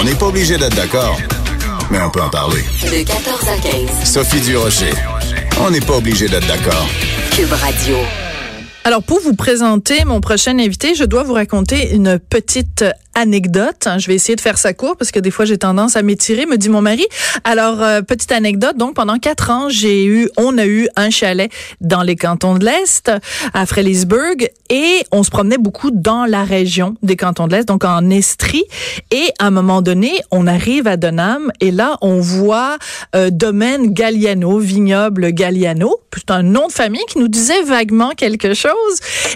On n'est pas obligé d'être d'accord, mais on peut en parler. De 14 à 15. Sophie Durocher. On n'est pas obligé d'être d'accord. Cube Radio. Alors, pour vous présenter mon prochain invité, je dois vous raconter une petite anecdote. Je vais essayer de faire ça court parce que des fois j'ai tendance à m'étirer, me dit mon mari. Alors euh, petite anecdote. Donc pendant quatre ans, j'ai eu, on a eu un chalet dans les cantons de l'Est, à Frélisburg, et on se promenait beaucoup dans la région des cantons de l'Est, donc en Estrie. Et à un moment donné, on arrive à Denham et là on voit euh, domaine Galliano, vignoble Galliano. C'est un nom de famille qui nous disait vaguement quelque chose.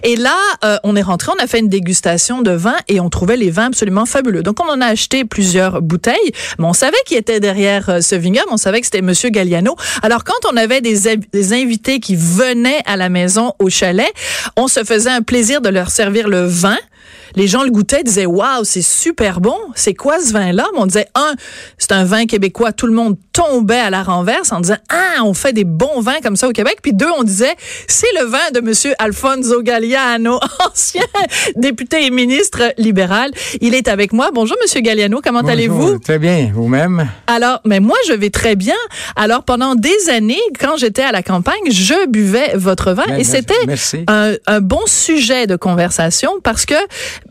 Et là, euh, on est rentré, on a fait une dégustation de vin et on trouvait les vins absolument fabuleux. Donc, on en a acheté plusieurs bouteilles, mais on savait qui était derrière euh, ce vignoble. On savait que c'était Monsieur Galliano. Alors, quand on avait des, des invités qui venaient à la maison au chalet, on se faisait un plaisir de leur servir le vin les gens le goûtaient, disaient waouh, c'est super bon. C'est quoi ce vin-là? On disait un, c'est un vin québécois. Tout le monde tombait à la renverse en disant ah, on fait des bons vins comme ça au Québec. Puis deux, on disait c'est le vin de Monsieur Alfonso Galliano, ancien député et ministre libéral. Il est avec moi. Bonjour Monsieur Galliano, comment allez-vous? Très bien, vous-même? Alors, mais moi je vais très bien. Alors pendant des années, quand j'étais à la campagne, je buvais votre vin Ben, et c'était un, un bon sujet de conversation parce que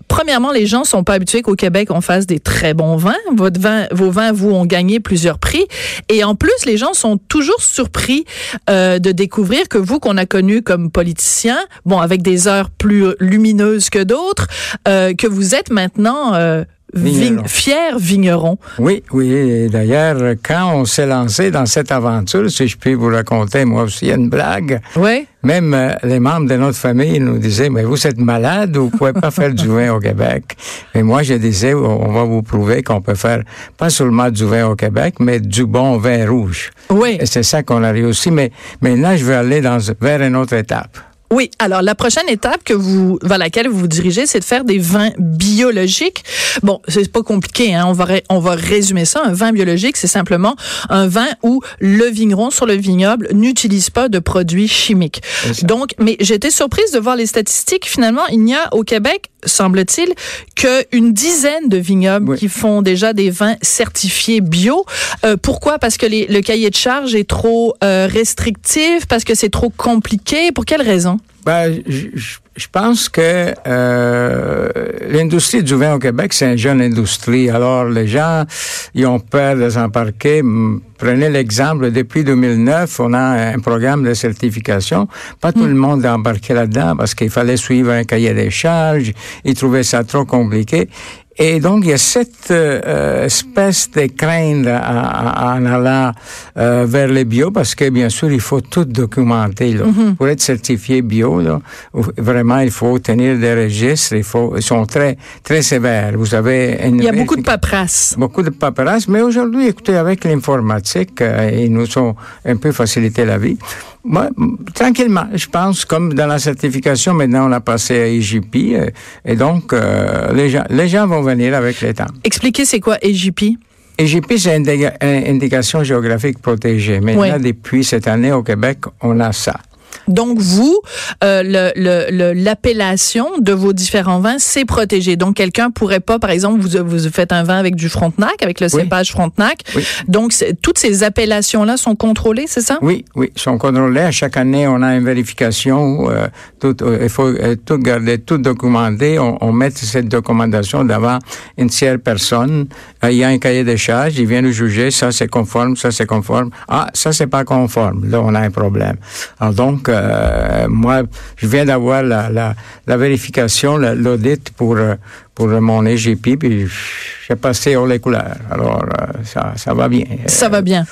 Premièrement, les gens sont pas habitués qu'au Québec on fasse des très bons vins. Votre vin, vos vins, vous, ont gagné plusieurs prix. Et en plus, les gens sont toujours surpris euh, de découvrir que vous, qu'on a connu comme politicien, bon, avec des heures plus lumineuses que d'autres, euh, que vous êtes maintenant euh, Vigneron. fier vigneron. Oui, oui. D'ailleurs, quand on s'est lancé dans cette aventure, si je puis vous raconter moi aussi une blague. Oui. Même euh, les membres de notre famille nous disaient, mais vous êtes malade, vous pouvez pas faire du vin au Québec. Et moi, je disais, on va vous prouver qu'on peut faire pas seulement du vin au Québec, mais du bon vin rouge. Oui. Et c'est ça qu'on a réussi. Mais maintenant, je veux aller dans, vers une autre étape. Oui, alors la prochaine étape que vous vers laquelle vous vous dirigez, c'est de faire des vins biologiques. Bon, c'est pas compliqué, hein? on va on va résumer ça. Un vin biologique, c'est simplement un vin où le vigneron sur le vignoble n'utilise pas de produits chimiques. Donc, mais j'étais surprise de voir les statistiques. Finalement, il n'y a au Québec, semble-t-il, qu'une dizaine de vignobles oui. qui font déjà des vins certifiés bio. Euh, pourquoi? Parce que les, le cahier de charge est trop euh, restrictif, parce que c'est trop compliqué. Pour quelle raison? Ben, je, pense que euh, l'industrie du vin au Québec, c'est une jeune industrie. Alors, les gens, ils ont peur de s'embarquer. Prenez l'exemple, depuis 2009, on a un programme de certification. Pas tout le monde est embarqué là-dedans parce qu'il fallait suivre un cahier des charges. Ils trouvaient ça trop compliqué. Et donc, il y a cette euh, espèce de crainte en allant euh, vers les bio, parce que bien sûr, il faut tout documenter. Là. Mm -hmm. Pour être certifié bio, là, vraiment, il faut tenir des registres. Il faut, ils sont très, très sévères. Vous avez une, il y a beaucoup de paperasse. Beaucoup de paperasse. Mais aujourd'hui, écoutez, avec l'informatique, euh, ils nous ont un peu facilité la vie. Moi, tranquillement, je pense, comme dans la certification, maintenant on a passé à EGP, euh, et donc euh, les, gens, les gens vont venir avec les temps. Expliquez c'est quoi EGP? EGP, c'est une indication géographique protégée. Maintenant, oui. depuis cette année au Québec, on a ça. Donc, vous, euh, l'appellation de vos différents vins, c'est protégé. Donc, quelqu'un pourrait pas, par exemple, vous, vous faites un vin avec du Frontenac, avec le cépage. Frontenac. Oui. Donc, toutes ces appellations-là sont contrôlées, c'est ça? Oui, oui, sont contrôlées. À chaque année, on a une vérification. Euh, tout, euh, il faut euh, tout garder, tout documenter. On, on met cette documentation devant une tierce personne. Euh, il y a un cahier de charges. Il vient nous juger. Ça, c'est conforme. Ça, c'est conforme. Ah, ça, c'est pas conforme. Là, on a un problème. Alors, donc, euh, moi, je viens d'avoir la, la, vérification, l'audit pour, pour mon EGP, puis j'ai passé haut les couleurs. Alors, euh, ça, ça va bien. Ça va bien.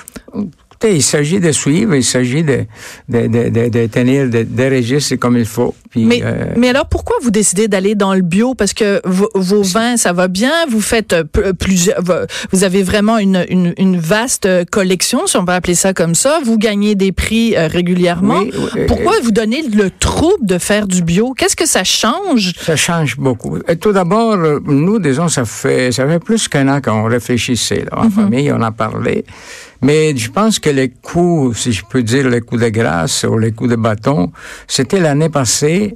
Il s'agit de suivre, il s'agit de, de, de, de, tenir des de registres comme il faut. Puis, mais, euh, mais alors, pourquoi vous décidez d'aller dans le bio? Parce que vos, vos vins, ça va bien, vous faites plusieurs, vous avez vraiment une, une, une, vaste collection, si on peut appeler ça comme ça. Vous gagnez des prix euh, régulièrement. Oui, oui, pourquoi vous donnez le trouble de faire du bio? Qu'est-ce que ça change? Ça change beaucoup. Et tout d'abord, nous, disons, ça fait, ça fait plus qu'un an qu'on réfléchissait, là, en mm -hmm. famille, on a parlé. Mais je pense que les coups, si je peux dire les coups de grâce ou les coups de bâton, c'était l'année passée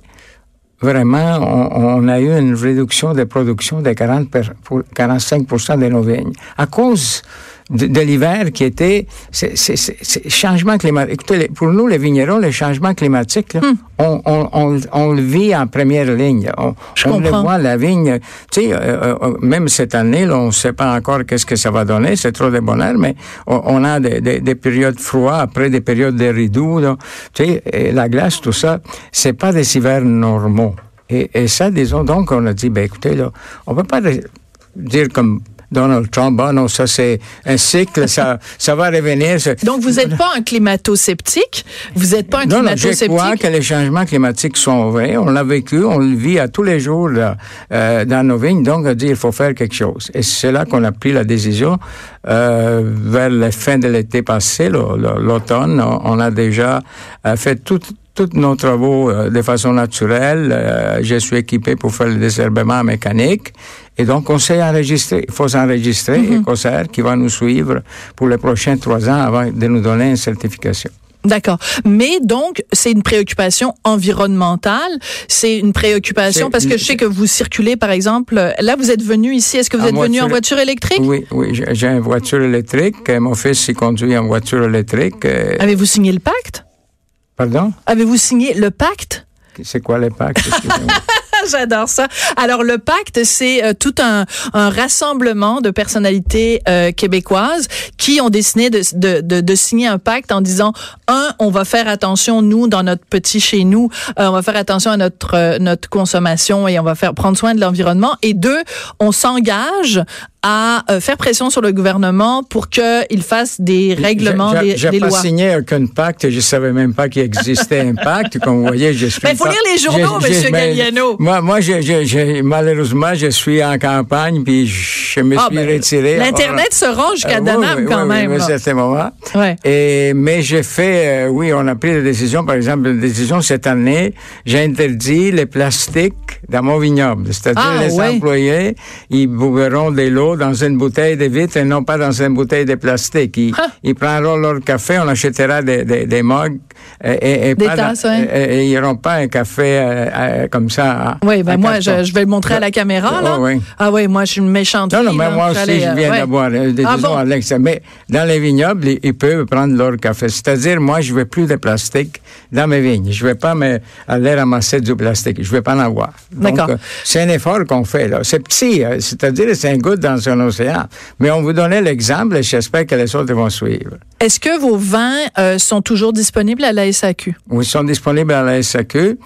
vraiment, on, a eu une réduction de production de 40 pour 45 de nos vignes à cause de, de l'hiver qui était c'est, c'est, c'est, changement climatique. Écoutez, pour nous, les vignerons, le changement climatique, là, hmm. on, on, on, on, le vit en première ligne. On, on le voit, la vigne. Tu sais, euh, euh, même cette année, là, on ne sait pas encore qu'est-ce que ça va donner. C'est trop de bonheur, mais on, a des, des, des, périodes froides, après des périodes de rideaux. Tu sais, la glace, tout ça, c'est pas des hivers normaux. Et, et ça, disons, donc, on a dit, ben écoutez, là, on peut pas dire comme Donald Trump, ah non, ça c'est un cycle, ça, ça va revenir. Donc vous n'êtes pas un climato-sceptique, vous n'êtes pas un climato-sceptique. Non, je crois que les changements climatiques sont vrais, on l'a vécu, on le vit à tous les jours euh, dans nos vignes, donc on dit il faut faire quelque chose. Et c'est là qu'on a pris la décision euh, vers la fin de l'été passé, l'automne, on a déjà euh, fait tout tous nos travaux euh, de façon naturelle. Euh, je suis équipé pour faire le désherbement mécanique. Et donc, on s'est enregistré. Il faut s'enregistrer. Mm -hmm. qui va nous suivre pour les prochains trois ans avant de nous donner une certification. D'accord. Mais donc, c'est une préoccupation environnementale. C'est une préoccupation parce que je sais que vous circulez, par exemple. Là, vous êtes venu ici. Est-ce que vous êtes venu en voiture électrique? Oui, oui. J'ai une voiture électrique. Mon fils s'y conduit en voiture électrique. Avez-vous signé le pacte? Pardon? Avez-vous signé le pacte? C'est quoi le pacte? J'adore ça. Alors le pacte, c'est euh, tout un, un, rassemblement de personnalités euh, québécoises qui ont décidé de, de, de, de, signer un pacte en disant un, on va faire attention nous dans notre petit chez nous, euh, on va faire attention à notre euh, notre consommation et on va faire prendre soin de l'environnement. Et deux, on s'engage à euh, faire pression sur le gouvernement pour qu'il fasse des règlements, des, des lois. J'ai pas signé aucun pacte. Je savais même pas qu'il existait un pacte. Comme vous voyez, je suis. Mais il faut lire les journaux, Monsieur Galliano. Moi, moi, malheureusement, je suis en campagne, puis je me ah, suis ben, retiré. L'Internet se rend jusqu'à euh, oui, oui, quand oui, même. Oui, à certains moments. Ouais. Et, mais j'ai fait, euh, oui, on a pris des décisions. Par exemple, une décision cette année, j'ai interdit les plastiques dans mon vignoble. C'est-à-dire ah, les employés, ils bourreront de dans une bouteille de vitre et non pas dans une bouteille de plastique. Ils, ah. ils prendront leur café, on achètera des, des, des mugs et, et, des pas tasses, ouais. et, pas un café euh, euh, comme ça. Oui, ben moi, je, je, vais le montrer à la caméra. Là. oui. Ah oui, moi, je suis une méchante Non, non, mais moi aussi, aller, je viens ouais. d'avoir des ah, bon? à l'extérieur. Mais dans les vignobles, ils, ils, peuvent prendre leur café. C'est-à-dire, moi, je ne veux plus de plastique dans mes vignes. Je ne vais pas me, aller ramasser du plastique. Je ne vais pas en avoir. D'accord. Euh, c'est un effort qu'on fait. là. C'est petit, c'est-à-dire c'est un goutte dans un océan. Mais on vous donnait l'exemple et j'espère que les autres vont suivre. Est-ce que vos vins euh, sont toujours disponibles à la SAQ? Oui, ils sont disponibles à la SAQ,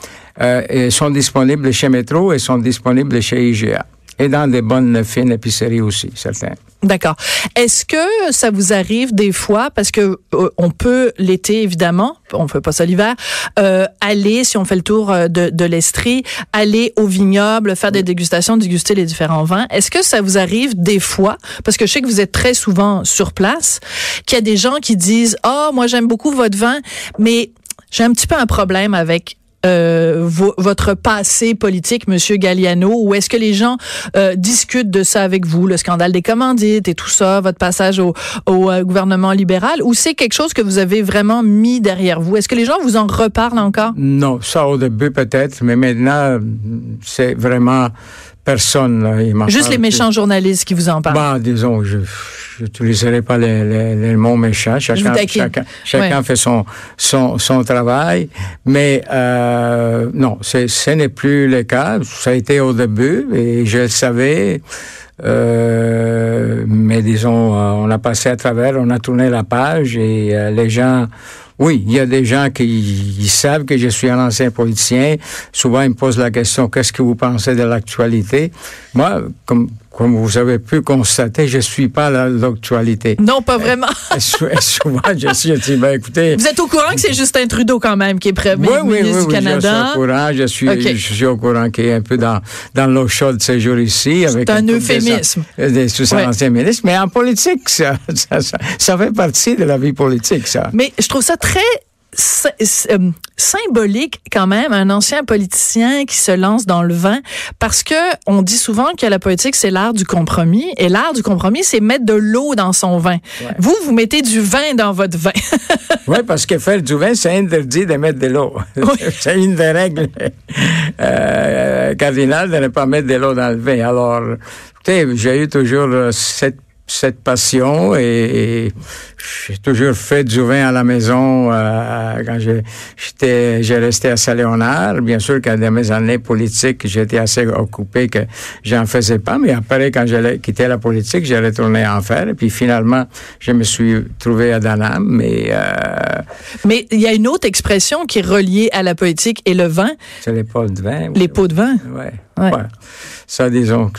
euh, et sont disponibles chez Métro et sont disponibles chez IGA. Et dans des bonnes fines épiceries aussi, certains. D'accord. Est-ce que ça vous arrive des fois, parce que euh, on peut l'été évidemment, on fait pas ça l'hiver, euh, aller si on fait le tour euh, de, de l'Estrie, aller au vignoble, faire des dégustations, déguster les différents vins. Est-ce que ça vous arrive des fois, parce que je sais que vous êtes très souvent sur place, qu'il y a des gens qui disent ah oh, moi j'aime beaucoup votre vin, mais j'ai un petit peu un problème avec euh, vo votre passé politique, Monsieur Galliano, ou est-ce que les gens euh, discutent de ça avec vous, le scandale des commandites et tout ça, votre passage au, au euh, gouvernement libéral, ou c'est quelque chose que vous avez vraiment mis derrière vous? Est-ce que les gens vous en reparlent encore? Non, ça au début peut-être, mais maintenant c'est vraiment personne. Là, Juste les méchants journalistes qui vous en parlent. Bah, disons, je n'utiliserai pas les, les, les, mots méchants. Chacun, chacun, chacun ouais. fait son, son, son travail. Mais euh, non, ce n'est plus le cas. Ça a été au début et je le savais. Euh, mais disons, euh, on a passé à travers, on a tourné la page et euh, les gens oui, il y a des gens qui ils savent que je suis un ancien politicien. Souvent, ils me posent la question, qu'est-ce que vous pensez de l'actualité? Moi, comme comme vous avez pu constater, je suis pas l'actualité. Non, pas vraiment. souvent, je suis, ben, écoutez. Vous êtes au courant que c'est Justin Trudeau quand même qui est premier oui, ministre oui, oui, du Canada? Je suis au courant. Je suis, okay. je suis au courant qu'il est un peu dans, dans l'eau chaude ces jours ici. C'est un euphémisme. Des, des, des anciens ministres. Mais en politique, ça, ça, ça, ça fait partie de la vie politique, ça. Mais je trouve ça très euh, symbolique quand même un ancien politicien qui se lance dans le vin parce que on dit souvent que la politique c'est l'art du compromis et l'art du compromis c'est mettre de l'eau dans son vin. Vous vous mettez du vin dans votre vin. oui, parce que faire du vin c'est interdit de mettre de l'eau. c'est une des règles euh, cardinales de ne pas mettre de l'eau dans le vin. Alors, j'ai eu toujours cette cette passion et, j'ai toujours fait du vin à la maison euh, quand j'étais j'ai resté à Saint-Léonard. Bien sûr qu'à mes années politiques j'étais assez occupé que j'en faisais pas mais après quand j'ai quitté la politique j'ai retourné en faire et puis finalement je me suis trouvé à Danam mais euh, mais il y a une autre expression qui est reliée à la politique et le vin. C'est les pots de vin les pots de vin. Ouais, ouais. Ça disons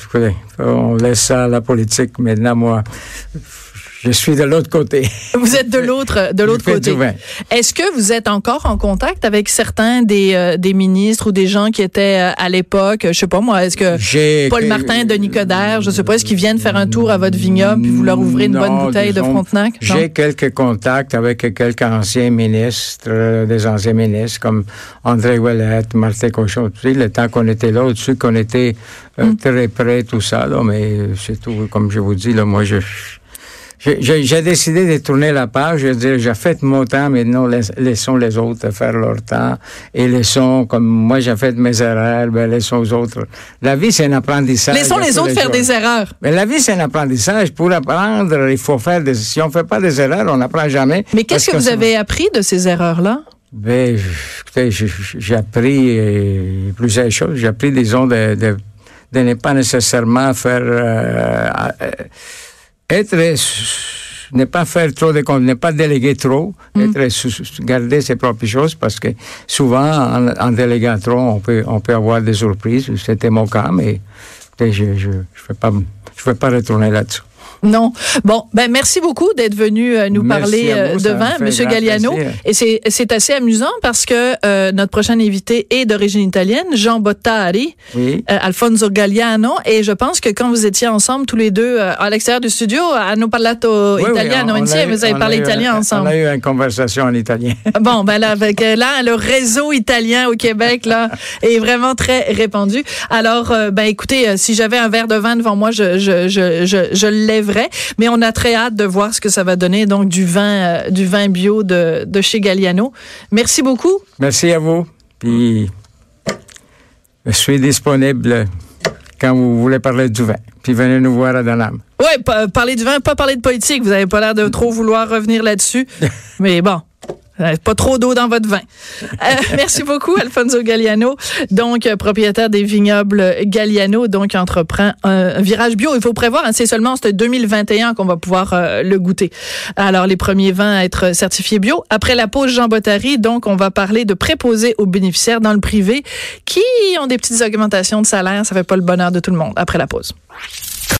on laisse ça à la politique. Maintenant moi je suis de l'autre côté. Vous êtes de l'autre de l'autre côté. Est-ce que vous êtes encore en contact avec certains des, euh, des ministres ou des gens qui étaient euh, à l'époque, je sais pas moi, est-ce que Paul Martin, Denis Coderre, je sais pas, est-ce qu'ils viennent faire un tour à votre vignoble puis vous leur ouvrez une bonne bouteille de Frontenac? J'ai quelques contacts avec quelques anciens ministres, euh, des anciens ministres comme André Ouellette, Martin Cochon, le temps qu'on était là, au-dessus qu'on était hmm. très près tout ça là, mais c'est tout comme je vous dis là, moi je j'ai décidé de tourner la page. Je veux dire, j'ai fait mon temps, maintenant laissons les autres faire leur temps. Et laissons, comme moi j'ai fait mes erreurs, ben laissons aux autres. La vie, c'est un apprentissage. Laissons les autres faire des erreurs. Mais la vie, c'est un apprentissage. Pour apprendre, il faut faire des... Si on fait pas des erreurs, on n'apprend jamais. Mais qu'est-ce que, vous avez appris de ces erreurs-là? Ben, écoutez, j'ai appris euh, plusieurs choses. J'ai appris, disons, de, de, de ne pas nécessairement faire... Euh, euh, être ne pas faire trop de comptes, ne pas déléguer trop, mm. être, garder ses propres choses parce que souvent, en, déléguant trop, on peut, on peut avoir des surprises. C'était mon cas, mais je ne je, je, vais, pas, je vais pas retourner là-dessus. Non. Bon, ben merci beaucoup d'être venu euh, nous parler euh, de vin, Monsieur Galliano. Et c'est c'est assez amusant parce que euh, notre prochain invité est d'origine italienne, Jean Bottari, oui. Alfonso Galliano, et je pense que quand vous étiez ensemble tous les deux à l'extérieur du studio, hanno parlato oui, italiano oui, vous avez parlé italien ensemble. On a eu une conversation en italien. bon, ben là, avec là le réseau italien au Québec là est vraiment très répandu. Alors, ben écoutez, si j'avais un verre de vin devant moi, je je je je, je lèverais vrai. Mais on a très hâte de voir ce que ça va donner, donc du vin, euh, du vin bio de, de chez Galliano. Merci beaucoup. Merci à vous. Puis, je suis disponible quand vous voulez parler du vin. Puis venez nous voir à Danam. Oui, parler du vin, pas parler de politique. Vous n'avez pas l'air de trop vouloir revenir là-dessus. Mais bon, pas trop d'eau dans votre vin. Euh, merci beaucoup, Alfonso Galliano, donc euh, propriétaire des vignobles Galliano, donc entreprend un, virage bio. Il faut prévoir, hein, c'est seulement en 2021 qu'on va pouvoir le goûter. Alors, les premiers vins à être certifiés bio. Après la pause, Jean Bottary, donc on va parler de préposés aux bénéficiaires dans le privé qui ont des petites augmentations de salaire. Ça fait pas le bonheur de tout le monde. Après la pause.